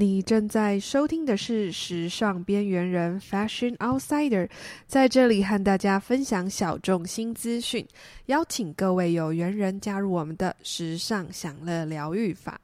你正在收听的是《时尚边缘人》（Fashion Outsider），在这里和大家分享小众新资讯，邀请各位有缘人加入我们的时尚享乐疗愈法。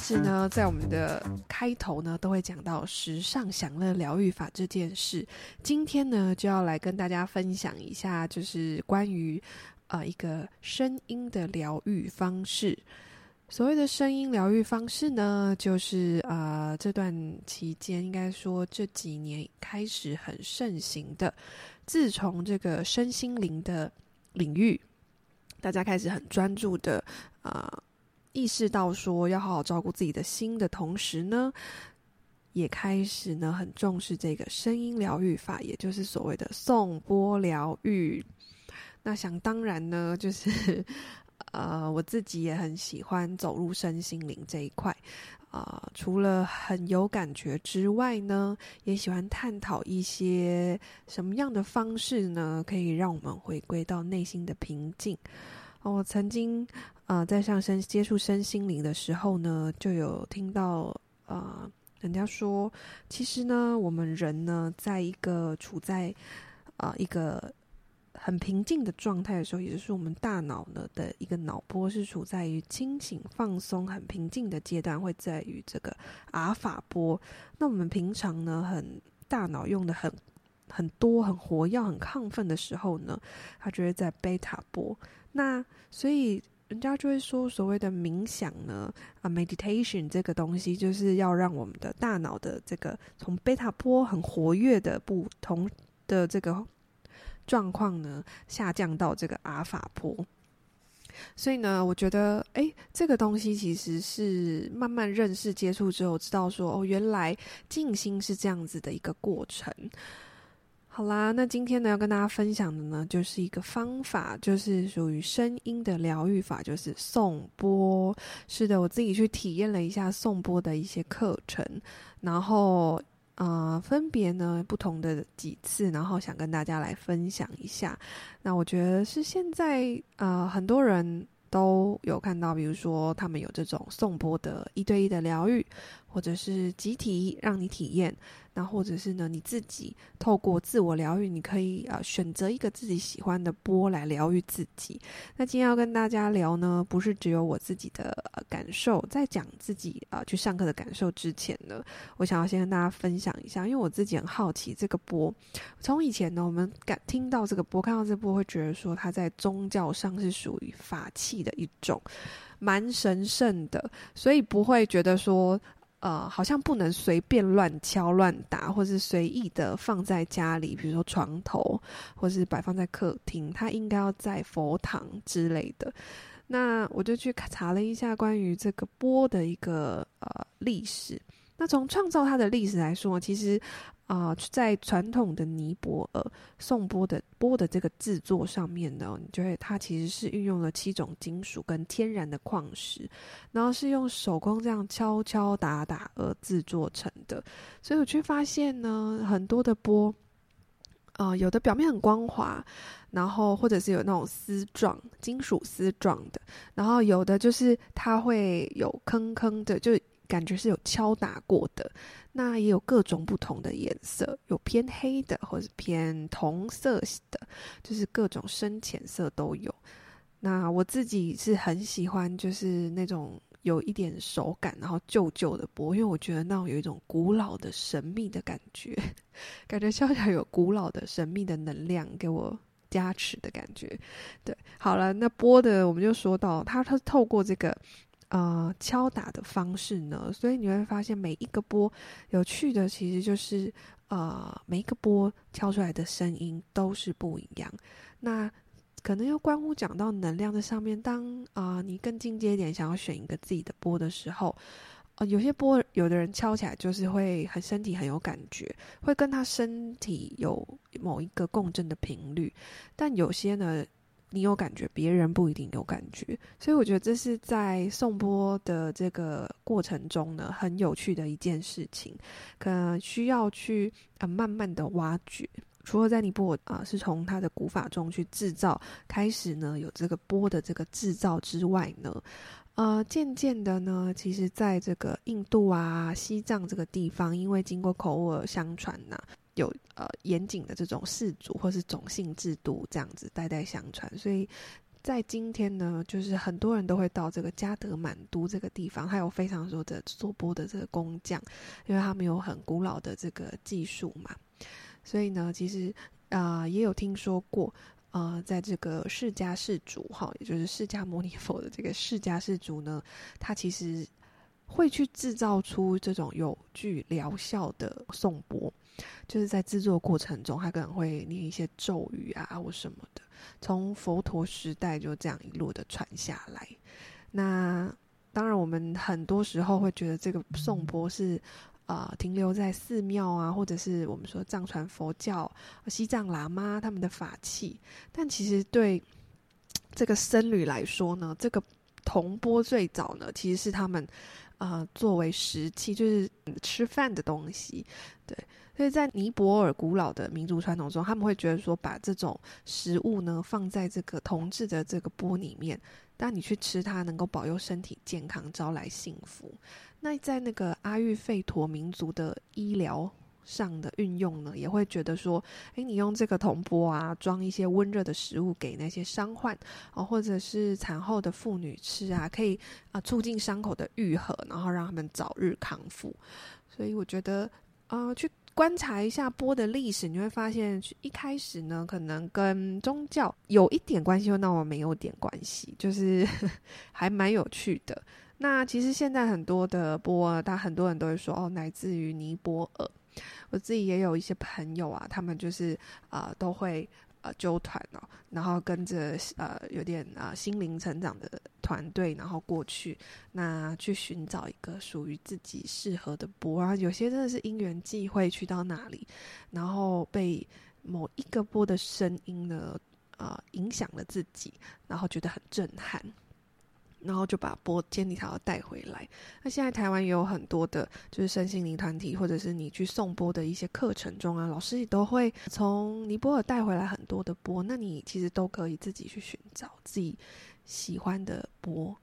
直呢，在我们的开头呢，都会讲到时尚享乐疗愈法这件事。今天呢，就要来跟大家分享一下，就是关于呃一个声音的疗愈方式。所谓的声音疗愈方式呢，就是呃这段期间应该说这几年开始很盛行的。自从这个身心灵的领域，大家开始很专注的啊、意识到说要好好照顾自己的心的同时呢，也开始呢很重视这个声音疗愈法，也就是所谓的颂钵疗愈。那想当然呢，就是 呃，我自己也很喜欢走入身心灵这一块。啊、除了很有感觉之外呢，也喜欢探讨一些什么样的方式呢，可以让我们回归到内心的平静。我曾经呃在上身接触身心灵的时候呢，就有听到呃人家说，其实呢，我们人呢，在一个处在啊、一个。很平静的状态的时候，也就是我们大脑呢的一个脑波是处在于清醒、放松、很平静的阶段，会在于这个阿尔法波。那我们平常呢，很大脑用的很很多、很活跃、很亢奋的时候呢，它就会在贝塔波。那所以人家就会说，所谓的冥想呢，啊，meditation 这个东西，就是要让我们的大脑的这个从贝塔波很活跃的不同的这个。状况呢，下降到这个阿法波，所以呢，我觉得，诶，这个东西其实是慢慢认识、接触之后，知道说，哦，原来静心是这样子的一个过程。好啦，那今天呢，要跟大家分享的呢，就是一个方法，就是属于声音的疗愈法，就是颂钵。是的，我自己去体验了一下颂钵的一些课程，然后。呃，分别呢不同的几次，然后想跟大家来分享一下。那我觉得是现在呃很多人都有看到，比如说他们有这种颂钵的一对一的疗愈，或者是集体让你体验。那或者是呢，你自己透过自我疗愈，你可以啊、呃、选择一个自己喜欢的波来疗愈自己。那今天要跟大家聊呢，不是只有我自己的、感受，在讲自己啊、呃、去上课的感受之前呢，我想要先跟大家分享一下，因为我自己很好奇这个波。从以前呢，我们感听到这个波，看到这波，会觉得说它在宗教上是属于法器的一种，蛮神圣的，所以不会觉得说。呃，好像不能随便乱敲乱打，或是随意的放在家里，比如说床头，或是摆放在客厅，它应该要在佛堂之类的。那我就去查了一下关于这个钵的一个呃历史。那从创造它的历史来说，其实。啊、在传统的尼泊尔颂钵的钵的这个制作上面呢，你觉得它其实是运用了七种金属跟天然的矿石，然后是用手工这样敲敲打打而制作成的。所以我却发现呢，很多的钵，啊、有的表面很光滑，然后或者是有那种丝状金属丝状的，然后有的就是它会有坑坑的，就。感觉是有敲打过的，那也有各种不同的颜色，有偏黑的，或者偏铜色的，就是各种深浅色都有。那我自己是很喜欢，就是那种有一点手感，然后旧旧的钵，因为我觉得那种有一种古老的神秘的感觉，感觉敲起来有古老的神秘的能量给我加持的感觉。对，好了，那波的我们就说到，它它透过这个。呃，敲打的方式呢，所以你会发现每一个波有趣的，其实就是呃，每一个波敲出来的声音都是不一样。那可能又关乎讲到能量的上面。当啊、你更进阶一点，想要选一个自己的波的时候，呃，有些波有的人敲起来就是会很身体很有感觉，会跟他身体有某一个共振的频率，但有些呢。你有感觉，别人不一定有感觉，所以我觉得这是在颂钵的这个过程中呢，很有趣的一件事情，可能需要去、慢慢的挖掘。除了在尼泊尔啊，是从它的古法中去制造开始呢，有这个波的这个制造之外呢，呃，渐渐的呢，其实在这个印度啊、西藏这个地方，因为经过口耳相传呐、有呃严谨的这种氏族或是种姓制度这样子代代相传，所以在今天呢，就是很多人都会到这个加德满都这个地方，还有非常多的做波的这个工匠，因为他们有很古老的这个技术嘛。所以呢，其实啊、也有听说过，呃，在这个释迦世族哈，也就是释迦牟尼佛的这个释迦世族呢，他其实会去制造出这种有具疗效的颂钵，就是在制作过程中，他可能会念一些咒语啊或什么的，从佛陀时代就这样一路的传下来。那当然，我们很多时候会觉得这个颂钵是。啊、停留在寺庙啊，或者是我们说藏传佛教、西藏喇嘛他们的法器，但其实对这个僧侣来说呢，这个铜钵最早呢，其实是他们啊作为食器，就是吃饭的东西。对，所以在尼泊尔古老的民族传统中，他们会觉得说，把这种食物呢放在这个铜制的这个钵里面，当你去吃它，能够保佑身体健康，招来幸福。那在那个阿育吠陀民族的医疗上的运用呢，也会觉得说，诶，你用这个铜钵啊，装一些温热的食物给那些伤患啊，或者是产后的妇女吃啊，可以啊促进伤口的愈合，然后让他们早日康复。所以我觉得，啊，去观察一下钵的历史，你会发现一开始呢，可能跟宗教有一点关系，又那我没有点关系，就是 还蛮有趣的。那其实现在很多的钵，但很多人都会说哦，来自于尼泊尔。我自己也有一些朋友啊，他们就是啊、都会呃揪团哦，然后跟着呃有点啊、心灵成长的团队，然后过去那去寻找一个属于自己适合的波啊。有些真的是因缘际会去到那里，然后被某一个波的声音呢啊、影响了自己，然后觉得很震撼。然后就把波、坚尼塔带回来。那现在台湾也有很多的，就是身心灵团体，或者是你去送波的一些课程中啊，老师也都会从尼泊尔带回来很多的波。那你其实都可以自己去寻找自己喜欢的波。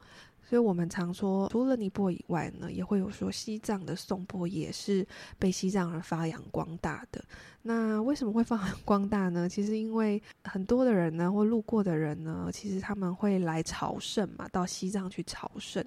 所以我们常说，除了尼泊尔以外呢，也会有说西藏的颂钵也是被西藏人发扬光大的。那为什么会发扬光大呢？其实因为很多的人呢，或路过的人呢，其实他们会来朝圣嘛，到西藏去朝圣。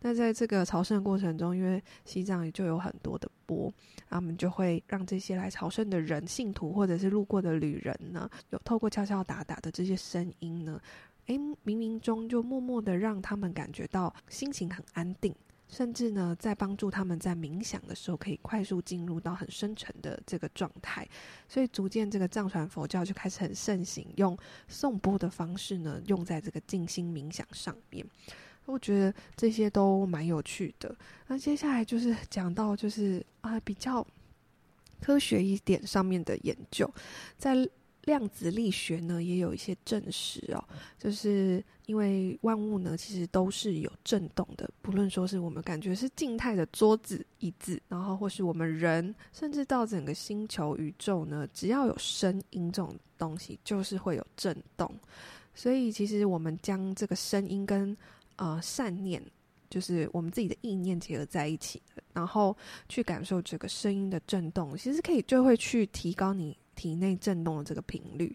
那在这个朝圣的过程中，因为西藏也就有很多的钵，他们就会让这些来朝圣的人、信徒或者是路过的旅人呢，有透过敲敲打打的这些声音呢。诶，冥冥中就默默的让他们感觉到心情很安定，甚至呢，在帮助他们在冥想的时候可以快速进入到很深沉的这个状态，所以逐渐这个藏传佛教就开始很盛行用颂钵的方式呢，用在这个静心冥想上面。我觉得这些都蛮有趣的。那接下来就是讲到就是啊比较科学一点上面的研究，在。量子力学呢，也有一些证实哦，就是因为万物呢，其实都是有震动的，不论说是我们感觉是静态的桌子、椅子，然后或是我们人，甚至到整个星球、宇宙呢，只要有声音这种东西，就是会有震动。所以，其实我们将这个声音跟呃善念，就是我们自己的意念结合在一起，然后去感受这个声音的震动，其实可以就会去提高你。体内震动的这个频率，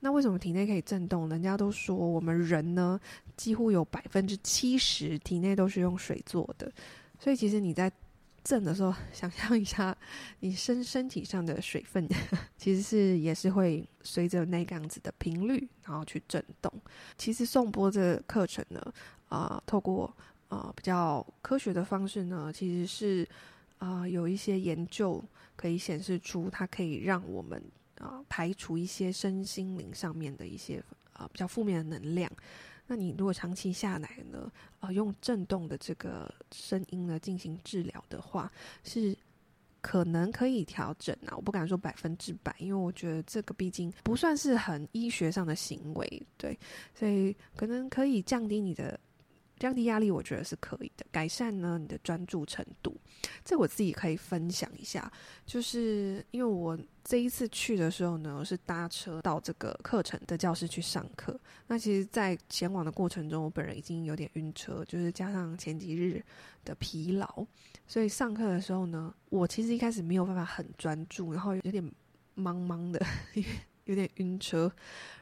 那为什么体内可以震动？人家都说我们人呢，几乎有百分之七十体内都是用水做的，所以其实你在震的时候，想象一下，你身身体上的水分，其实是也是会随着那个样子的频率，然后去震动。其实颂钵这个课程呢，啊、透过啊、比较科学的方式呢，其实是啊、有一些研究可以显示出，它可以让我们。啊，排除一些身心灵上面的一些啊比较负面的能量。那你如果长期下来呢，啊用震动的这个声音呢进行治疗的话，是可能可以调整啊，我不敢说百分之百，因为我觉得这个毕竟不算是很医学上的行为，对，所以可能可以降低你的。降低压力，我觉得是可以的。改善呢，你的专注程度，这我自己可以分享一下。就是因为我这一次去的时候呢，我是搭车到这个课程的教室去上课。那其实，在前往的过程中，我本人已经有点晕车，就是加上前几日的疲劳，所以上课的时候呢，我其实一开始没有办法很专注，然后有点茫茫的，有点晕车。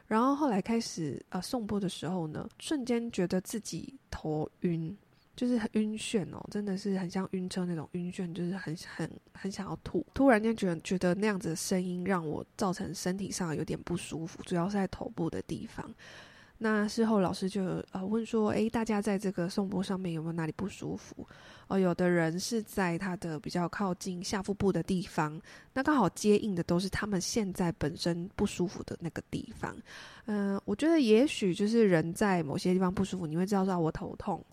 然后后来开始呃送播的时候呢，瞬间觉得自己头晕，就是很晕眩哦，真的是很像晕车那种晕眩，就是很很很想要吐。突然间觉得觉得那样子的声音让我造成身体上有点不舒服，主要是在头部的地方。那事后老师就呃问说，诶，大家在这个颂钵上面有没有哪里不舒服？哦，有的人是在他的比较靠近下腹部的地方，那刚好接应的都是他们现在本身不舒服的那个地方。嗯、我觉得也许就是人在某些地方不舒服，你会知道说我头痛，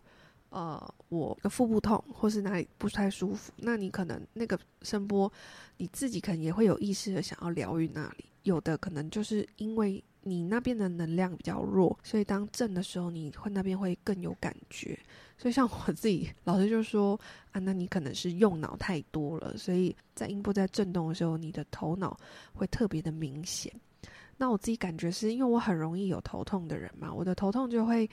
呃，我的腹部痛，或是哪里不太舒服，那你可能那个声波，你自己可能也会有意识的想要疗愈那里。有的可能就是因为你那边的能量比较弱，所以当震的时候，你会那边会更有感觉。所以像我自己，老师就说啊，那你可能是用脑太多了，所以在音波在震动的时候，你的头脑会特别的明显。那我自己感觉是因为我很容易有头痛的人嘛，我的头痛就会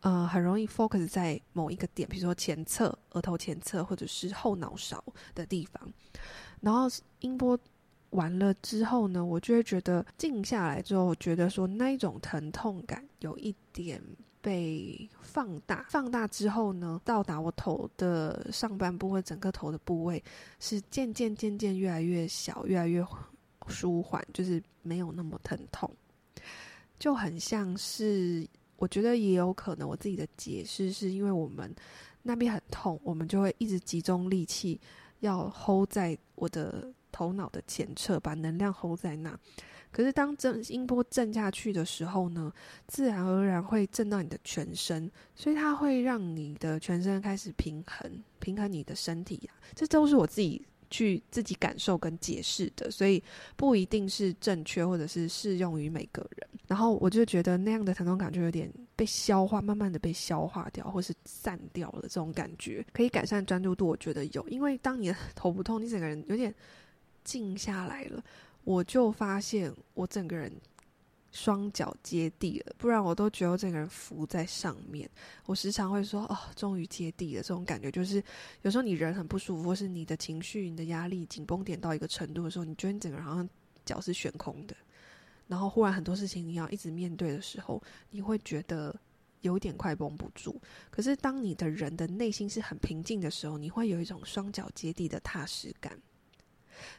呃很容易 focus 在某一个点，比如说前侧、额头前侧或者是后脑勺的地方。然后音波完了之后呢，我就会觉得静下来之后，我觉得说那一种疼痛感有一点。被放大，放大之后呢，到达我头的上半部或整个头的部位，是渐渐渐渐越来越小，越来越舒缓，就是没有那么疼痛，就很像是，我觉得也有可能我自己的解释是因为我们那边很痛，我们就会一直集中力气要 hold 在我的头脑的前侧，把能量 hold 在那。可是当震音波震下去的时候呢，自然而然会震到你的全身，所以它会让你的全身开始平衡，平衡你的身体呀、这都是我自己去自己感受跟解释的，所以不一定是正确或者是适用于每个人。然后我就觉得那样的疼痛感就有点被消化，慢慢的被消化掉，或是散掉了这种感觉，可以改善专注度。我觉得有，因为当你的头不痛，你整个人有点静下来了。我就发现我整个人双脚接地了，不然我都觉得我整个人浮在上面。我时常会说：“哦，终于接地了。”这种感觉就是，有时候你人很不舒服，或是你的情绪、你的压力紧绷点到一个程度的时候，你觉得你整个人好像脚是悬空的，然后忽然很多事情你要一直面对的时候，你会觉得有点快绷不住。可是当你的人的内心是很平静的时候，你会有一种双脚接地的踏实感。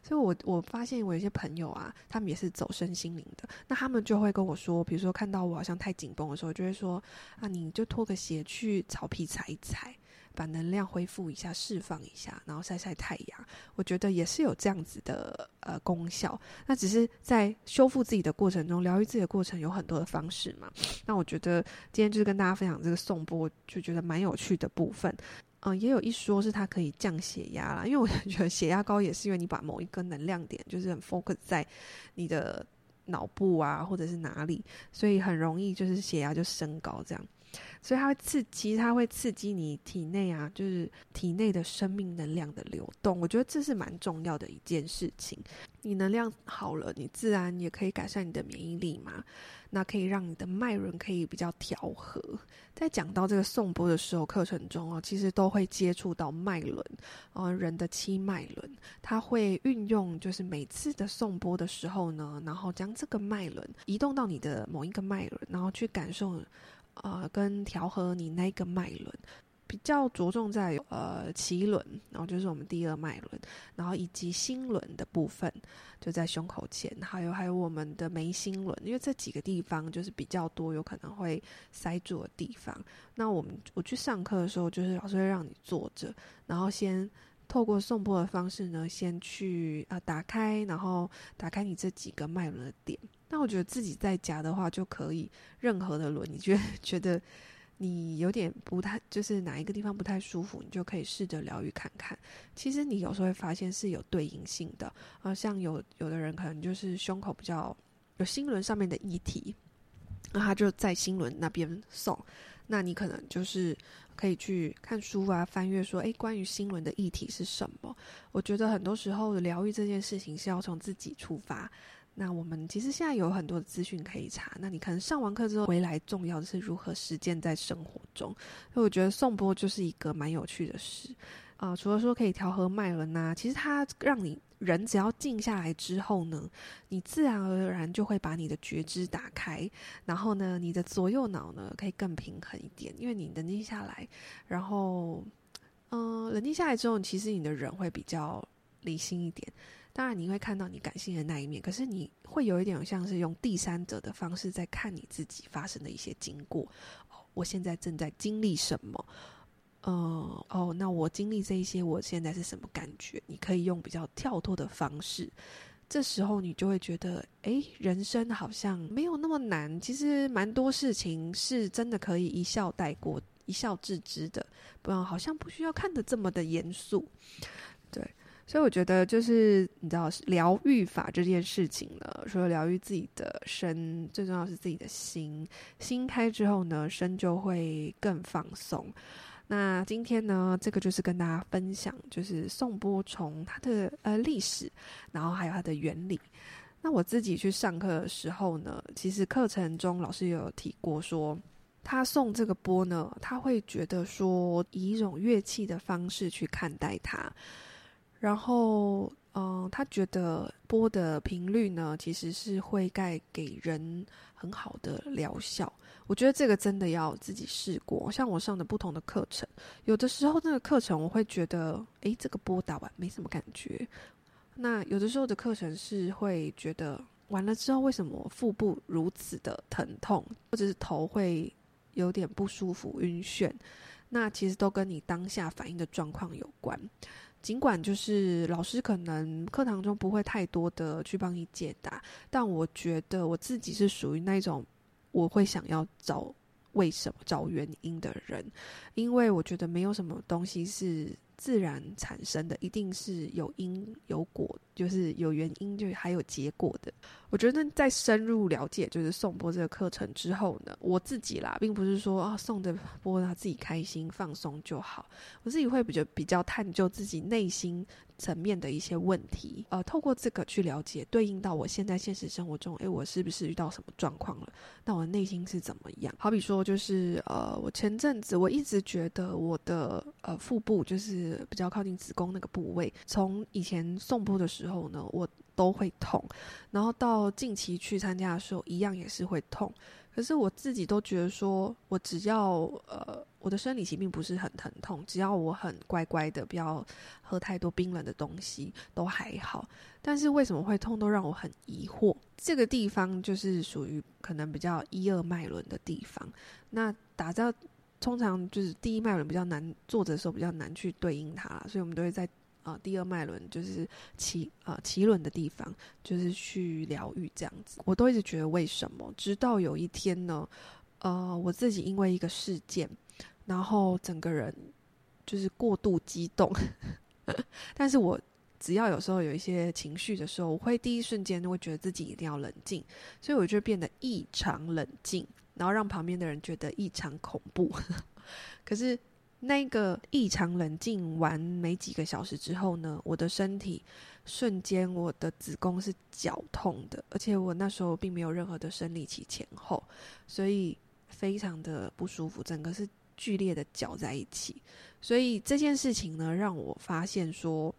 所以我，我发现我有些朋友啊，他们也是走身心灵的，那他们就会跟我说，比如说看到我好像太紧绷的时候，就会说啊，你就脱个鞋去草皮踩一踩，把能量恢复一下，释放一下，然后晒晒太阳。我觉得也是有这样子的呃功效。那只是在修复自己的过程中，疗愈自己的过程有很多的方式嘛。那我觉得今天就是跟大家分享这个颂钵，就觉得蛮有趣的部分。嗯，也有一说是它可以降血压啦，因为我 觉得血压高也是因为你把某一个能量点就是很 focus 在你的脑部啊，或者是哪里，所以很容易就是血压就升高这样。所以它会刺激，它会刺激你体内啊，就是体内的生命能量的流动。我觉得这是蛮重要的一件事情。你能量好了，你自然也可以改善你的免疫力嘛。那可以让你的脉轮可以比较调和。在讲到这个颂钵的时候，课程中哦，其实都会接触到脉轮，呃，人的七脉轮，它会运用就是每次的颂钵的时候呢，然后将这个脉轮移动到你的某一个脉轮，然后去感受。呃，跟调和你那个脉轮，比较着重在呃脐轮，然后就是我们第二脉轮，然后以及心轮的部分，就在胸口前，还有还有我们的眉心轮，因为这几个地方就是比较多有可能会塞住的地方。那我们我去上课的时候，就是老师会让你坐着，然后先透过送波的方式呢，先去啊、打开，然后打开你这几个脉轮的点。那我觉得自己在家的话，就可以任何的轮，你觉得 觉得你有点不太，就是哪一个地方不太舒服，你就可以试着疗愈看看。其实你有时候会发现是有对应性的，啊，像有有的人可能就是胸口比较有心轮上面的议题，那他就在心轮那边送，那你可能就是可以去看书啊，翻阅说，诶，关于心轮的议题是什么？我觉得很多时候疗愈这件事情是要从自己出发。那我们其实现在有很多的资讯可以查。那你可能上完课之后回来，重要的是如何实践在生活中。所以我觉得颂钵就是一个蛮有趣的事啊、除了说可以调和脉轮呐，其实它让你人只要静下来之后呢，你自然而然就会把你的觉知打开，然后呢，你的左右脑呢可以更平衡一点，因为你冷静下来，然后嗯、冷静下来之后，其实你的人会比较理性一点。当然，你会看到你感性的那一面，可是你会有一点像是用第三者的方式在看你自己发生的一些经过。我现在正在经历什么？呃，哦，那我经历这一些，我现在是什么感觉？你可以用比较跳脱的方式，这时候你就会觉得，诶，人生好像没有那么难。其实蛮多事情是真的可以一笑带过、一笑置之的，不然好像不需要看得这么的严肃。对。所以我觉得，就是你知道，疗愈法这件事情呢，除了疗愈自己的身，最重要是自己的心。心开之后呢，身就会更放松。那今天呢，这个就是跟大家分享，就是颂钵从它的呃历史，然后还有它的原理。那我自己去上课的时候呢，其实课程中老师有提过说，他送这个钵呢，他会觉得说，以一种乐器的方式去看待它。然后，嗯、他觉得钵的频率呢，其实是会带给人很好的疗效。我觉得这个真的要自己试过。像我上的不同的课程，有的时候那个课程我会觉得，诶，这个波打完没什么感觉。那有的时候的课程是会觉得，完了之后为什么腹部如此的疼痛，或者是头会有点不舒服、晕眩？那其实都跟你当下反应的状况有关。尽管就是老师可能课堂中不会太多的去帮你解答，但我觉得我自己是属于那种我会想要找为什么、找原因的人，因为我觉得没有什么东西是自然产生的，一定是有因有果。就是有原因，就还有结果的。我觉得在深入了解就是颂钵这个课程之后呢，我自己啦，并不是说啊送的钵他自己开心放松就好，我自己会比较比较探究自己内心层面的一些问题，呃，透过这个去了解，对应到我现在现实生活中，诶，我是不是遇到什么状况了？那我内心是怎么样？好比说，就是呃，我前阵子我一直觉得我的呃腹部就是比较靠近子宫那个部位，从以前颂钵的时候。呢，我都会痛，然后到近期去参加的时候，一样也是会痛。可是我自己都觉得说，我只要呃，我的生理期并不是很疼痛，只要我很乖乖的，不要喝太多冰冷的东西，都还好。但是为什么会痛，都让我很疑惑。这个地方就是属于可能比较一二脉轮的地方。那打造通常就是第一脉轮比较难，做的时候比较难去对应它，所以我们都会在。啊、呃，第二脉轮就是脐啊脐轮的地方，就是去疗愈这样子。我都一直觉得为什么？直到有一天呢，呃，我自己因为一个事件，然后整个人就是过度激动。但是我只要有时候有一些情绪的时候，我会第一瞬间就会觉得自己一定要冷静，所以我就变得异常冷静，然后让旁边的人觉得异常恐怖。可是。那个异常冷静完没几个小时之后呢，我的身体瞬间我的子宫是绞痛的，而且我那时候并没有任何的生理期前后，所以非常的不舒服，整个是剧烈的绞在一起。所以这件事情呢，让我发现说，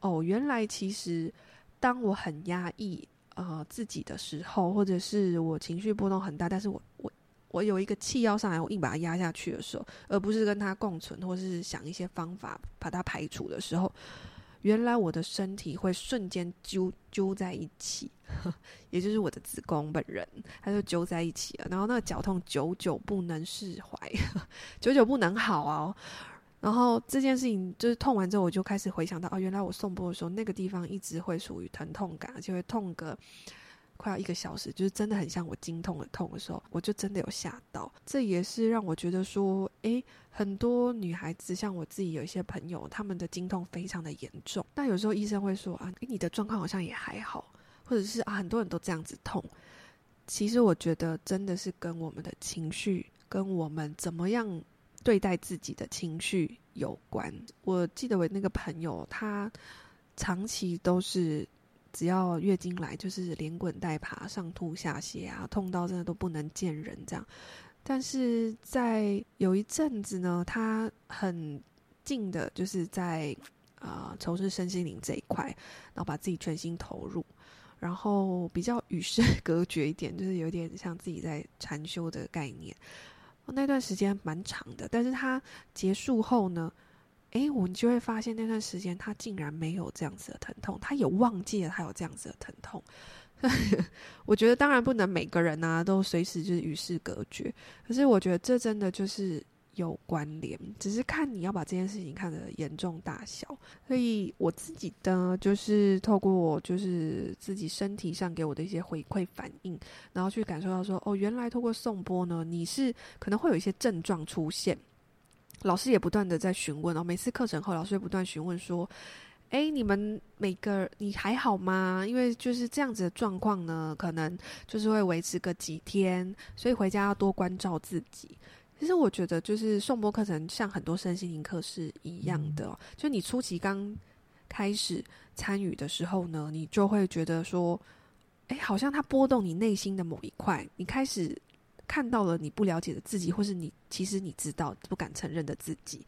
哦，原来其实当我很压抑呃自己的时候，或者是我情绪波动很大，但是我我。我有一个气要上来，我硬把它压下去的时候，而不是跟它共存，或是想一些方法把它排除的时候，原来我的身体会瞬间揪揪在一起，也就是我的子宫本人，它就揪在一起了。然后那个绞痛久久不能释怀，久久不能好哦。然后这件事情就是痛完之后，我就开始回想到，哦，原来我颂钵的时候，那个地方一直会属于疼痛感，而且会痛个快要一个小时，就是真的很像我经痛的痛的时候，我就真的有吓到。这也是让我觉得说，诶，很多女孩子，像我自己有一些朋友，她们的经痛非常的严重。那有时候医生会说啊，你的状况好像也还好，或者是啊，很多人都这样子痛。其实我觉得真的是跟我们的情绪，跟我们怎么样对待自己的情绪有关。我记得我那个朋友，他长期都是。只要月经来，就是连滚带爬，上吐下泻啊，痛到真的都不能见人这样。但是在有一阵子呢，他很近的，就是在啊、呃、从事身心灵这一块，然后把自己全心投入，然后比较与世 隔绝一点，就是有点像自己在禅修的概念。那段时间蛮长的，但是他结束后呢，哎，我们就会发现那段时间他竟然没有这样子的疼痛，他也忘记了他有这样子的疼痛。我觉得当然不能每个人啊都随时就是与世隔绝，可是我觉得这真的就是有关联，只是看你要把这件事情看得严重大小。所以我自己的就是透过就是自己身体上给我的一些回馈反应，然后去感受到说，哦，原来透过颂钵呢，你是可能会有一些症状出现。老师也不断的在询问哦，每次课程后，老师会不断询问说：“诶，你们每个你还好吗？因为就是这样子的状况呢，可能就是会维持个几天，所以回家要多关照自己。其实我觉得，就是颂钵课程像很多身心灵课是一样的哦，就你初期刚开始参与的时候呢，你就会觉得说，哎，好像它波动你内心的某一块，你开始。”看到了你不了解的自己，或是你其实你知道不敢承认的自己。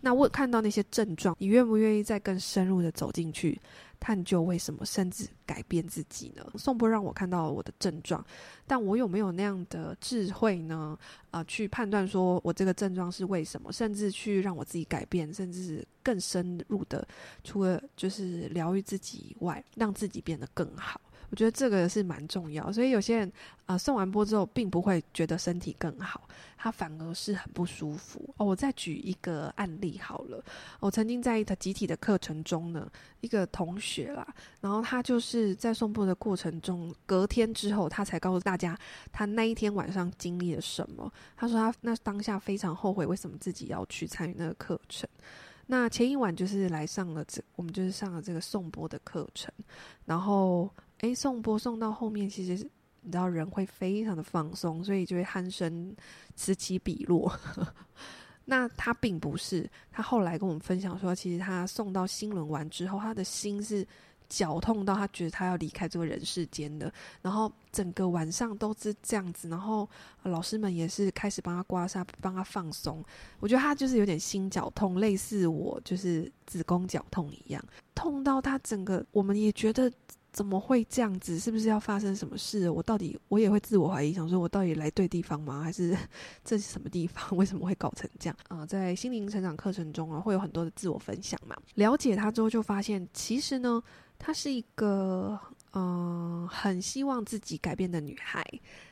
那我看到那些症状，你愿不愿意再更深入的走进去探究为什么，甚至改变自己呢？宋波让我看到了我的症状，但我有没有那样的智慧呢？啊、去判断说我这个症状是为什么，甚至去让我自己改变，甚至更深入的，除了就是疗愈自己以外，让自己变得更好。我觉得这个是蛮重要，所以有些人啊，呃，颂完波之后，并不会觉得身体更好，他反而是很不舒服。哦，我再举一个案例好了，我曾经在一个集体的课程中呢，一个同学啦，然后他就是在颂钵的过程中，隔天之后，他才告诉大家他那一天晚上经历了什么。他说他那当下非常后悔，为什么自己要去参与那个课程。那前一晚就是来上了这，我们就是上了这个颂钵的课程，然后。诶，送播送到后面，其实你知道人会非常的放松，所以就会鼾声此起彼落。那他并不是，他后来跟我们分享说，其实他送到新轮完之后，他的心是绞痛到他觉得他要离开这个人世间的，然后整个晚上都是这样子，然后老师们也是开始帮他刮痧，帮他放松。我觉得他就是有点心绞痛，类似我就是子宫绞痛一样，痛到他整个，我们也觉得。怎么会这样子？是不是要发生什么事？我到底我也会自我怀疑，想说我到底来对地方吗？还是 这是什么地方？为什么会搞成这样啊？在心灵成长课程中啊，会有很多的自我分享嘛。了解他之后，就发现其实呢，她是一个嗯、很希望自己改变的女孩。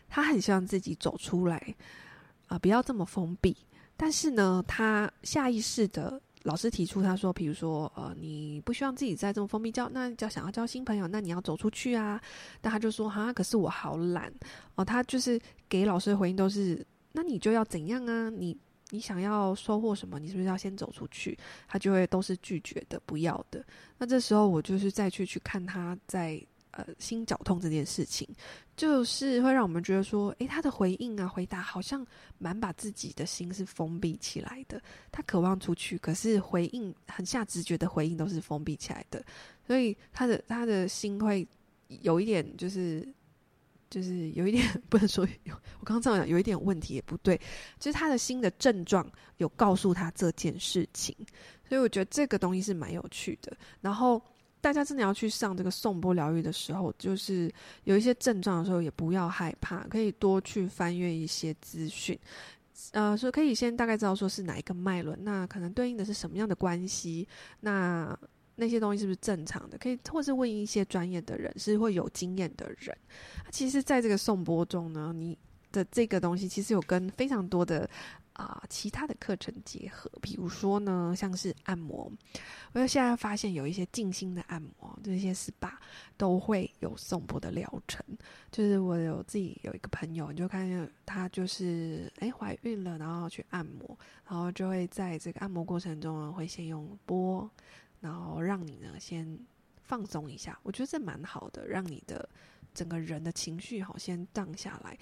她很希望自己走出来啊、不要这么封闭。但是呢，她下意识的。老师提出，他说：“比如说，呃，你不希望自己在这么封闭交，那叫想要交新朋友，那你要走出去啊。”但他就说：“哈，可是我好懒哦。”他就是给老师的回应都是：“那你就要怎样啊？你你想要收获什么？你是不是要先走出去？”他就会都是拒绝的，不要的。那这时候我就是再去去看他在。呃，心绞痛这件事情，就是会让我们觉得说，诶，他的回应啊，回答好像蛮把自己的心是封闭起来的。他渴望出去，可是回应很下直觉的回应都是封闭起来的，所以他的他的心会有一点，就是就是有一点 不能说有，我刚刚这样讲有一点问题也不对，就是他的心的症状有告诉他这件事情，所以我觉得这个东西是蛮有趣的。然后。大家真的要去上这个颂钵疗愈的时候，就是有一些症状的时候，也不要害怕，可以多去翻阅一些资讯，呃，所以可以先大概知道说是哪一个脉轮，那可能对应的是什么样的关系，那那些东西是不是正常的？可以，或是问一些专业的人，是会有经验的人。其实，在这个颂钵中呢，你的这个东西其实有跟非常多的啊、其他的课程结合，比如说呢，像是按摩，我就现在发现有一些静心的按摩，这些 SPA 都会有颂钵的疗程。就是我有自己有一个朋友，你就看见她就是哎怀孕了，然后去按摩，然后就会在这个按摩过程中呢，会先用钵，然后让你呢先放松一下。我觉得这蛮好的，让你的整个人的情绪好先荡下来。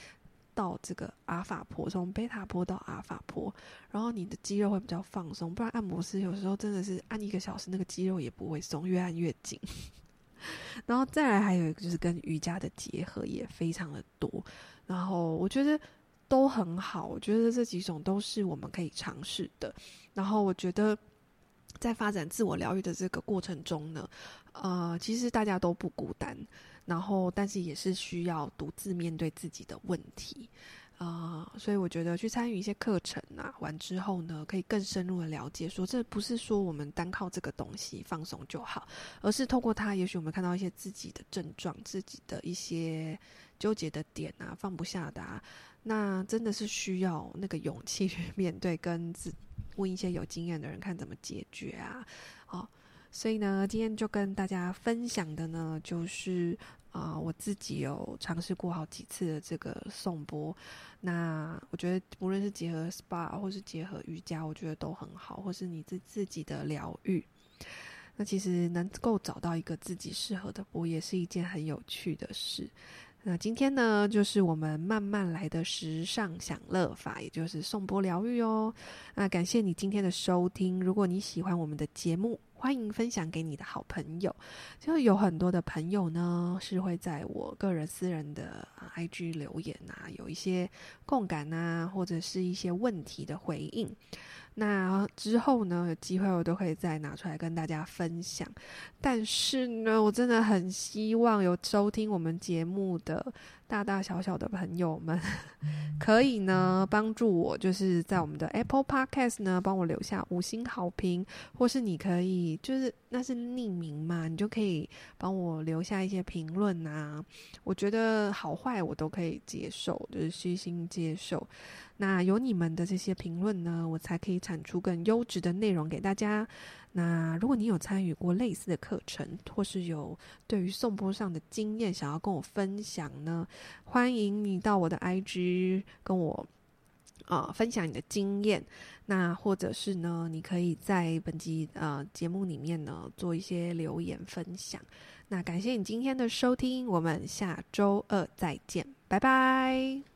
到这个阿法波，从贝塔波到阿法波，然后你的肌肉会比较放松。不然按摩师有时候真的是按一个小时，那个肌肉也不会松，越按越紧。然后再来还有一个就是跟瑜伽的结合也非常的多。然后我觉得都很好，我觉得这几种都是我们可以尝试的。然后我觉得在发展自我疗愈的这个过程中呢，呃，其实大家都不孤单。然后，但是也是需要独自面对自己的问题，啊、所以我觉得去参与一些课程啊，完之后呢，可以更深入的了解说，说这不是说我们单靠这个东西放松就好，而是透过它，也许我们看到一些自己的症状，自己的一些纠结的点啊，放不下的啊，那真的是需要那个勇气去面对，跟自问一些有经验的人，看怎么解决啊，哦。所以呢，今天就跟大家分享的呢，就是啊、我自己有尝试过好几次的这个颂钵。那我觉得，无论是结合 SPA 或是结合瑜伽，我觉得都很好，或是你自自己的疗愈。那其实能够找到一个自己适合的钵，也是一件很有趣的事。那今天呢，就是我们慢慢来的时尚享乐法，也就是颂钵疗愈哦。那感谢你今天的收听，如果你喜欢我们的节目。欢迎分享给你的好朋友，就有很多的朋友呢，是会在我个人私人的 IG 留言啊，有一些共感啊，或者是一些问题的回应。那之后呢，有机会我都可以再拿出来跟大家分享。但是呢，我真的很希望有收听我们节目的大大小小的朋友们，可以呢帮助我，就是在我们的 Apple Podcast 呢帮我留下五星好评，或是你可以就是那是匿名嘛，你就可以帮我留下一些评论啊。我觉得好坏我都可以接受，就是虚心接受。那有你们的这些评论呢，我才可以产出更优质的内容给大家。那如果你有参与过类似的课程，或是有对于颂钵上的经验想要跟我分享呢，欢迎你到我的 IG 跟我啊、分享你的经验。那或者是呢，你可以在本集呃节目里面呢做一些留言分享。那感谢你今天的收听，我们下周二再见，拜拜。